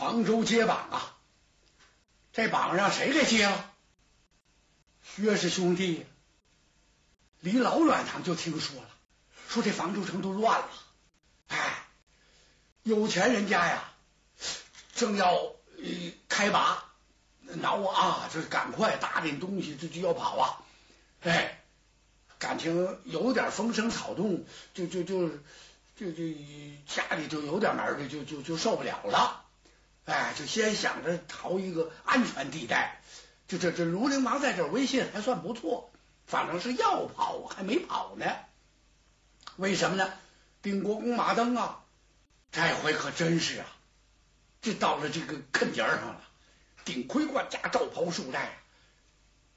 房州接榜啊！这榜让谁给接了？薛氏兄弟离老远他们就听说了，说这房州城都乱了。哎，有钱人家呀，正要开拔，恼啊，就赶快打点东西，这就要跑啊！哎，感情有点风声草动，就就就就就家里就有点门的，就就就受不了了。哎，就先想着逃一个安全地带。就这这卢陵王在这威信还算不错，反正是要跑还没跑呢。为什么呢？定国公马登啊，这回可真是啊，这到了这个坑尖上了。顶盔贯甲罩袍束带，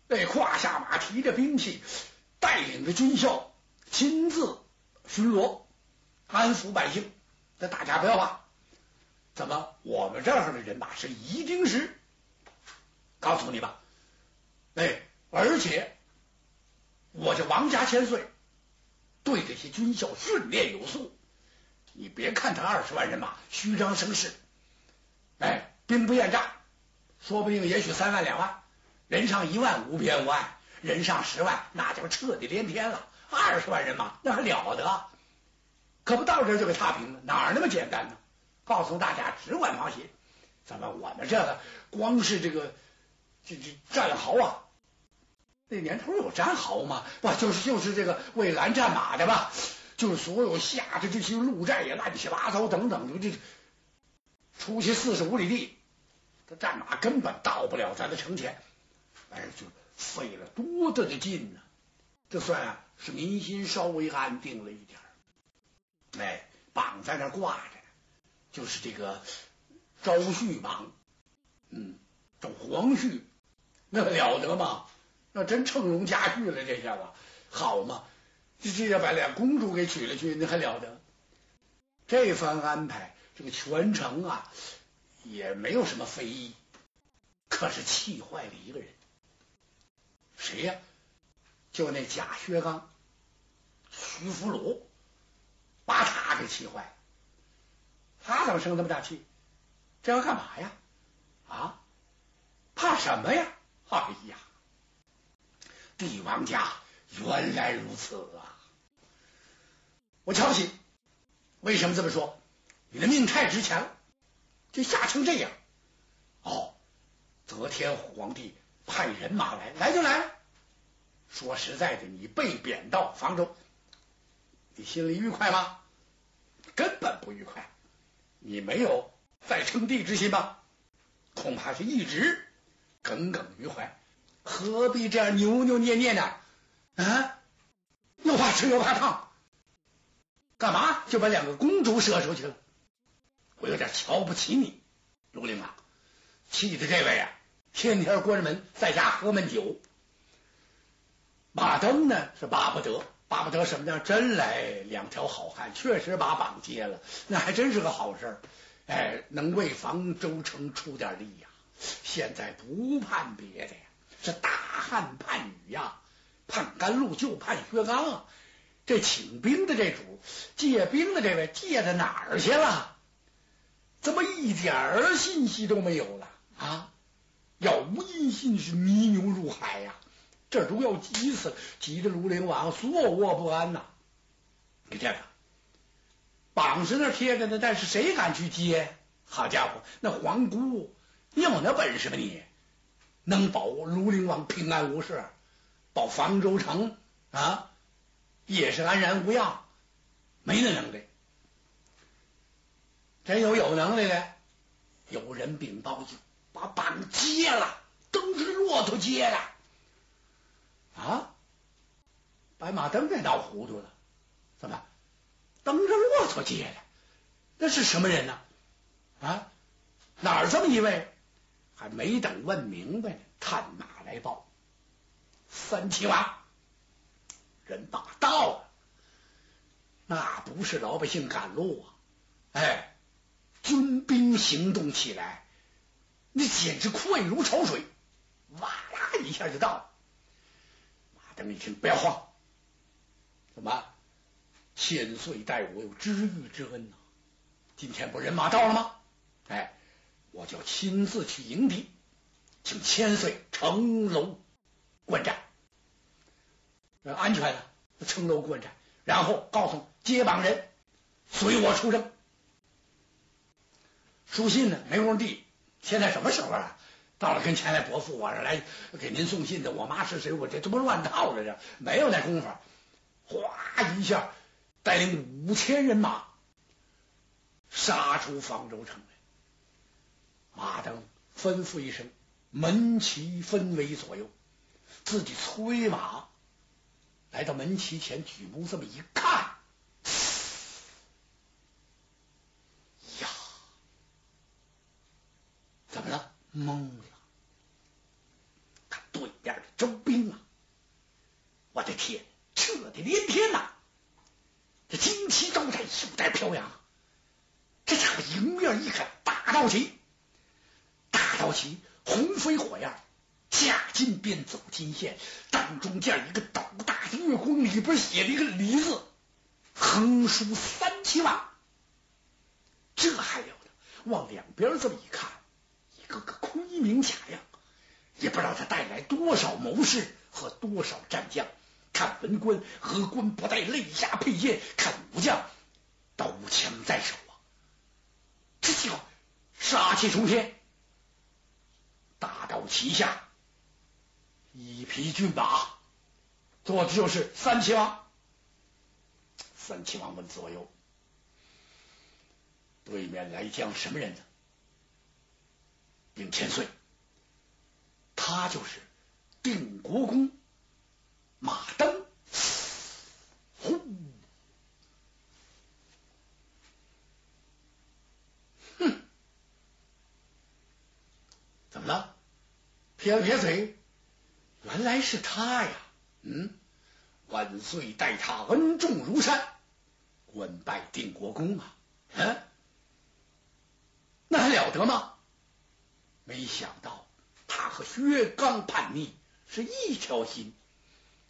哎，胯下马提着兵器，带领着军校亲自巡逻，安抚百姓。这大家不要怕。怎么？我们这儿的人马是一定是告诉你吧？哎，而且我这王家千岁对这些军校训练有素。你别看他二十万人马虚张声势，哎，兵不厌诈，说不定也许三万两万，人上一万无边无碍，人上十万那叫彻底连天了。二十万人马那还了得？可不到这就给踏平了，哪那么简单呢？告诉大家，只管放心。怎么，我们这个光是这个这这战壕啊？那年头有战壕吗？不，就是就是这个为拦战马的吧？就是所有下的这些路寨也乱七八糟等等的，这出去四十五里地，这战马根本到不了咱的城前。哎，就费了多大的劲呢？这算是民心稍微安定了一点哎，绑在那挂着。就是这个昭旭榜，嗯，这黄旭那了得吗？那真乘龙驾驭了，这下子好嘛？这这要把俩公主给娶了去，那还了得？这番安排，这个全城啊也没有什么非议，可是气坏了一个人，谁呀？就那贾薛刚、徐福鲁，把他给气坏了。他怎么生这么大气？这要干嘛呀？啊，怕什么呀？哎呀，帝王家原来如此啊！我瞧不起。为什么这么说？你的命太值钱了，就吓成这样。哦，则天皇帝派人马来，来就来了。说实在的，你被贬到房州，你心里愉快吗？根本不愉快。你没有再称帝之心吧？恐怕是一直耿耿于怀，何必这样扭扭捏捏呢？啊，又怕吃又怕烫，干嘛就把两个公主舍出去了？我有点瞧不起你，卢陵啊！气的这位啊，天天关着门在家喝闷酒。马登呢是巴不得。巴不得什么呢？真来两条好汉，确实把榜接了，那还真是个好事。哎，能为房州城出点力呀！现在不盼别的呀，是大汉盼雨呀，盼甘露就盼薛刚啊。这请兵的这主，借兵的这位借到哪儿去了？怎么一点儿信息都没有了啊？杳无音信，是泥牛入海呀！这都要急死了，急得卢陵王坐卧不安呐！你这个榜是那贴着呢，但是谁敢去接？好家伙，那皇姑，你有那本事吗？你能保卢陵王平安无事，保房州城啊，也是安然无恙？没那能耐。真有有能耐的，有人禀报，把榜接了，都是骆驼接了。啊！白马灯给闹糊涂了，怎么蹬着骆驼接的？那是什么人呢？啊，哪儿这么一位？还没等问明白呢，探马来报：三七王人马到了，那不是老百姓赶路啊！哎，军兵行动起来，那简直快如潮水，哇啦一下就到了。等一听，不要慌！怎么？千岁待我有知遇之恩呐！今天不人马到了吗？哎，我就亲自去迎敌，请千岁城楼观战，安全的城楼观战，然后告诉接榜人随我出征。书信呢没工递，现在什么时候啊？到了跟前来伯父，我是来给您送信的，我妈是谁？我这这不乱套了？这没有那功夫，哗一下带领五千人马杀出方州城来。马登吩咐一声，门旗分为左右，自己催马来到门旗前，举目这么一看，呀，怎么了？懵了。对面的周兵啊！我的天，撤的连天呐！这旌旗招展，袖带飘扬。这家伙迎面一看，大道旗，大道旗红飞火焰，下金鞭走金线，当中间一个斗大的月光，里边写了一个“李”字，横书三七万。这还了得！往两边这么一看，一个个盔明甲亮。也不知道他带来多少谋士和多少战将。看文官，额官不带肋下佩剑；看武将，刀枪在手啊！这叫杀气冲天。大刀旗下，一匹骏马，坐的就是三齐王。三齐王问左右：“对面来将什么人呢？”禀千岁。他就是定国公马登，呼，哼，怎么了？撇了撇嘴，原来是他呀！嗯，万岁待他恩重如山，官拜定国公啊！嗯，那还了得吗？没想到。他和薛刚叛逆是一条心，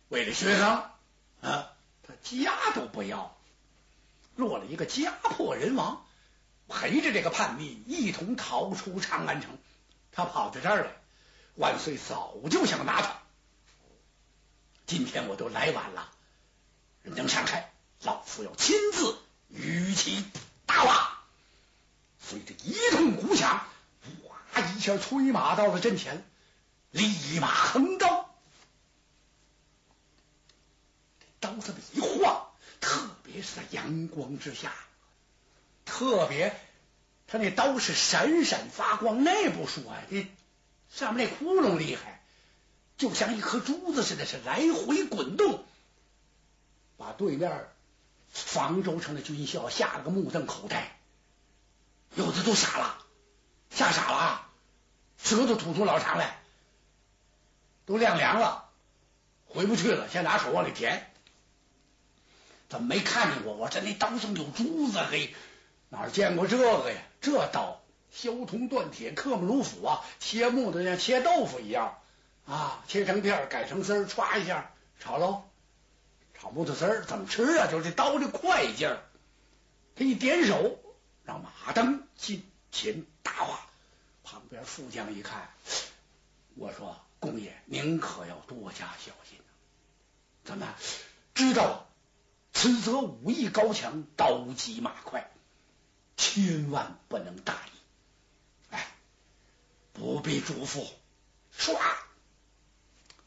为了薛刚啊，他家都不要，落了一个家破人亡，陪着这个叛逆一同逃出长安城。他跑到这儿来，万岁早就想拿他。今天我都来晚了，人等闪开，老夫要亲自与其大话。随着一通鼓响。他一下催马到了阵前，立马横刀，刀这么一晃，特别是在阳光之下，特别他那刀是闪闪发光。那不说呀，这上面那窟窿厉害，就像一颗珠子似的，是来回滚动，把对面房州城的军校吓了个目瞪口呆，有的都傻了。吓傻了，舌头吐出老长来，都晾凉了，回不去了。先拿手往里填，怎么没看见过？我这那刀上有珠子，嘿，哪见过这个呀？这刀削铜断铁，刻木如斧啊！切木头像切豆腐一样啊！切成片，改成丝儿，歘一下炒喽。炒木头丝儿怎么吃啊？就是这刀的快劲儿，他一点手，让马登进。秦大话，旁边副将一看，我说：“公爷，您可要多加小心呐！怎么知道？此则武艺高强，刀急马快，千万不能大意。不必嘱咐，唰，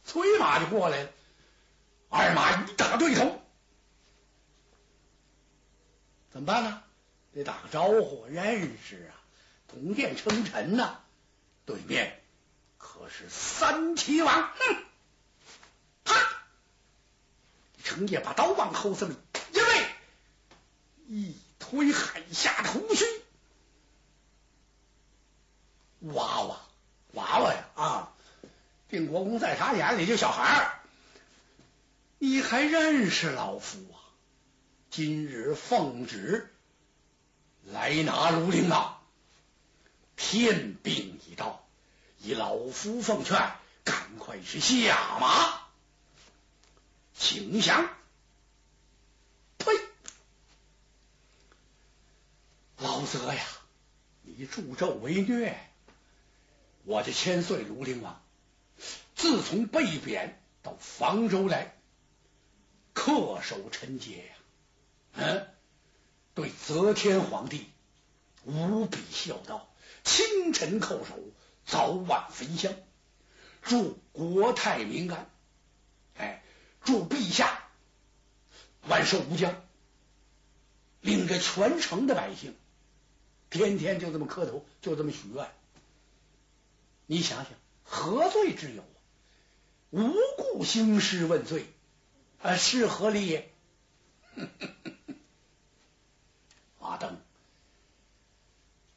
催马就过来了。二马一打对头，怎么办呢？得打个招呼，认识啊。”同殿称臣呐，对面可是三齐王。哼，啪！程业把刀往后这么一位，一推海下的胡须，娃娃，娃娃呀啊！定国公在他眼里就小孩儿，你还认识老夫啊？今日奉旨来拿庐陵啊！天兵已到，以老夫奉劝，赶快是下马请降。呸！老泽呀，你助纣为虐，我这千岁庐陵王，自从被贬到房州来，恪守臣节呀，嗯，对则天皇帝无比孝道，清晨叩首，早晚焚香，祝国泰民安，哎，祝陛下万寿无疆，领着全城的百姓。天天就这么磕头，就这么许愿。你想想，何罪之有？无故兴师问罪，啊，是何理也？阿登，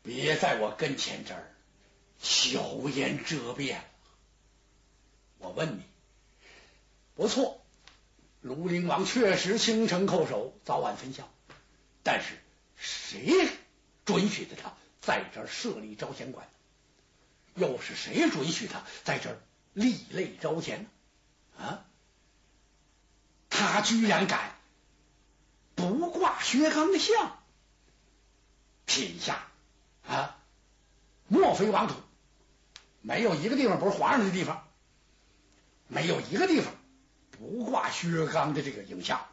别在我跟前这儿巧言遮辩。我问你，不错，庐陵王确实清城叩首，早晚分晓，但是谁？准许的他在这儿设立招贤馆，又是谁准许他在这儿立擂招贤呢？啊，他居然敢不挂薛刚的像，天下啊，莫非王土，没有一个地方不是皇上的地方，没有一个地方不挂薛刚的这个影像，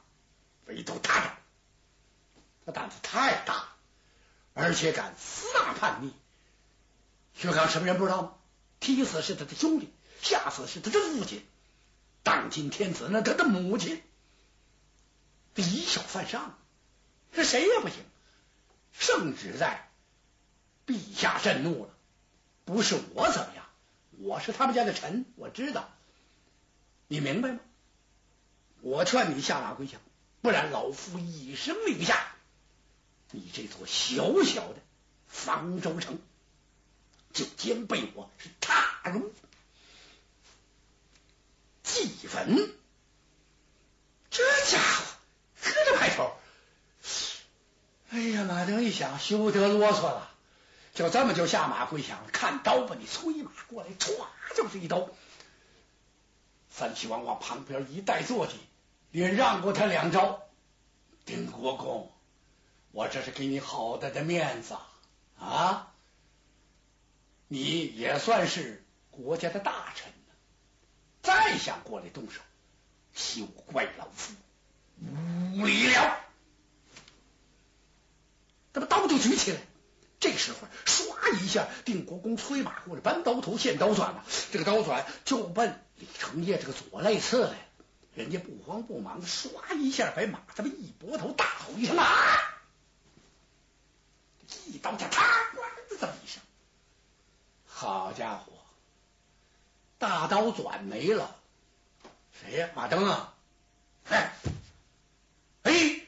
唯独他这，他胆子太大。而且敢私大叛逆，薛刚什么人不知道吗？踢死是他的兄弟，吓死是他的父亲，当今天子那他的母亲，以小犯上，这谁也不行。圣旨在，陛下震怒了，不是我怎么样，我是他们家的臣，我知道，你明白吗？我劝你下马归降，不然老夫一声令下。你这座小小的方舟城，就将被我是踏入祭坟。这家伙喝着派头，哎呀，马登一想，休得啰嗦了，就这么就下马跪降了。看刀吧，你催马过来，歘就是一刀。三齐王往旁边一带坐骑，也让过他两招。丁国公。我这是给你好大的面子啊！你也算是国家的大臣呢，再想过来动手，休怪老夫无礼了。那么刀就举起来，这时候唰一下，定国公催马过来，搬刀头现刀转嘛，这个刀转就奔李成业这个左肋刺来，人家不慌不忙唰一下把马这么一拨头，大吼一声啊！一刀下，啪！的这么一声，好家伙，大刀转没了。谁呀？马登啊！哎，哎，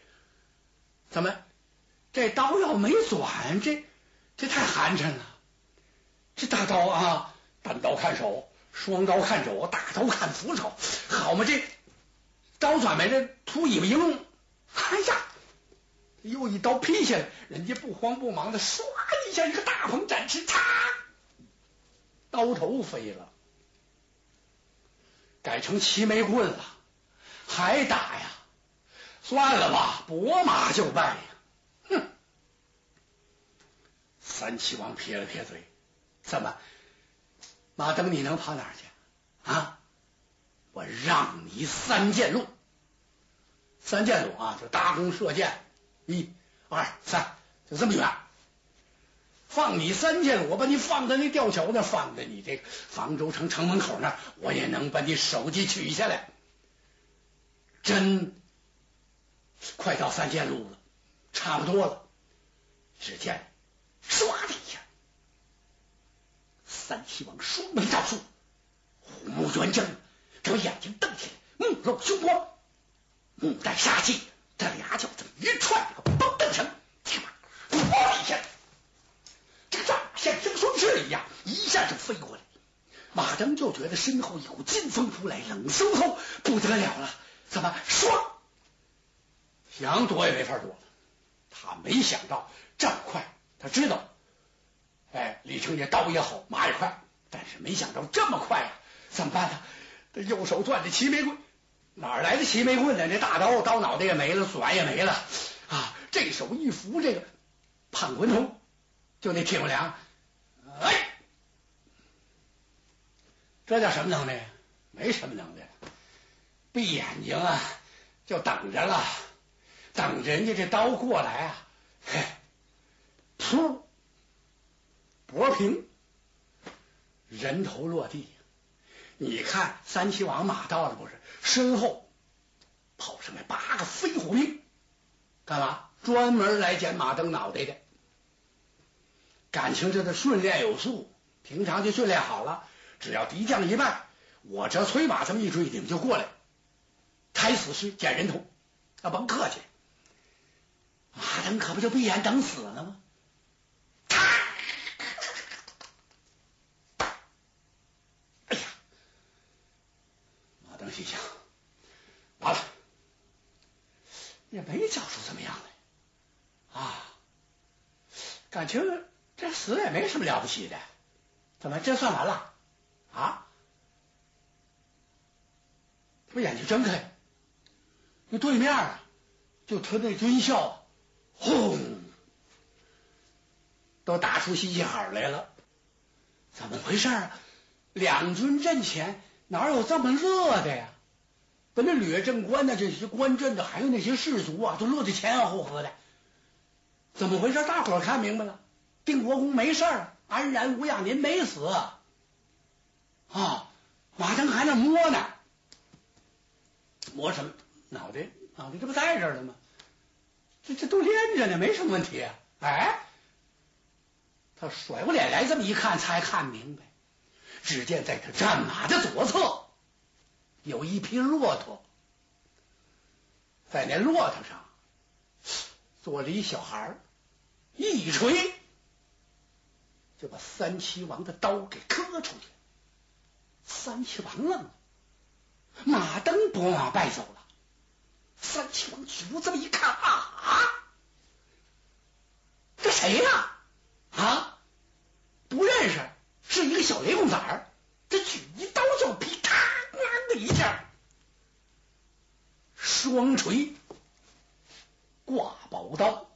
怎么这刀要没转？这这太寒碜了。这大刀啊，单刀看手，双刀看肘，大刀看斧头，好嘛？这刀转没了，秃尾巴鹰，哎呀！又一刀劈下来，人家不慌不忙的，唰一下，一个大鹏展翅，嚓，刀头飞了，改成齐眉棍了，还打呀？算了吧，拨马就败呀！哼！三齐王撇了撇嘴，怎么，马登你能跑哪去啊？我让你三箭路，三箭路啊，就搭弓射箭。一、二、三，就这么远，放你三箭，我把你放在那吊桥那，放在你这个房州城城门口那，我也能把你手机取下来。真快到三箭路了，差不多了。只见唰的一下，三七王双眉照竖，虎目圆睁，这眼睛瞪起来，目露凶光，目带杀气。这俩脚这么一踹，嘣噔一声，啪，啪一下，像升双翅一样，一下就飞过来。马登就觉得身后一股劲风扑来，冷飕飕，不得了了！怎么说？想躲也没法躲。他没想到这么快，他知道，哎，李成业刀也好，马也快，但是没想到这么快啊！怎么办呢？他右手攥着齐眉棍。哪来的齐眉棍呢？那大刀刀脑袋也没了，锁也没了啊！这手一扶这个胖滚筒，就那铁木梁，哎，这叫什么能耐？没什么能耐，闭眼睛啊，就等着了，等人家这刀过来啊，嘿，噗，脖平，人头落地。你看三七王马到了不是？身后跑上来八个飞虎兵，干嘛？专门来捡马登脑袋的。感情这是训练有素，平常就训练好了，只要敌将一败。我这催马这么一追，你们就过来，抬死尸捡人头，啊，甭客气。马登可不就闭眼等死了吗？哎呀，马登心想，完了，也没找出怎么样来啊。感情这死也没什么了不起的，怎么这算完了啊？把眼睛睁开，那对面啊，就他那军校，轰，都打出嘻嘻哈来了。怎么回事啊？两军阵前哪有这么乐的呀？把那掠政官的，这些官镇的，还有那些士卒啊，都乐得前仰后合的。怎么回事？大伙儿看明白了，定国公没事儿，安然无恙，您没死啊？马登还那摸呢。摸什么脑袋？脑袋这不在这儿了吗？这这都连着呢，没什么问题啊。哎，他甩过脸来，这么一看，才看明白。只见在他战马的左侧有一匹骆驼，在那骆驼上坐了一小孩，一锤就把三七王的刀给磕出去。三七王愣了。马登拨马败走了，三七王举目这么一看啊，这谁呀？啊，不认识，是一个小雷公仔儿。这举一刀就劈，咔的一下，双锤挂宝刀，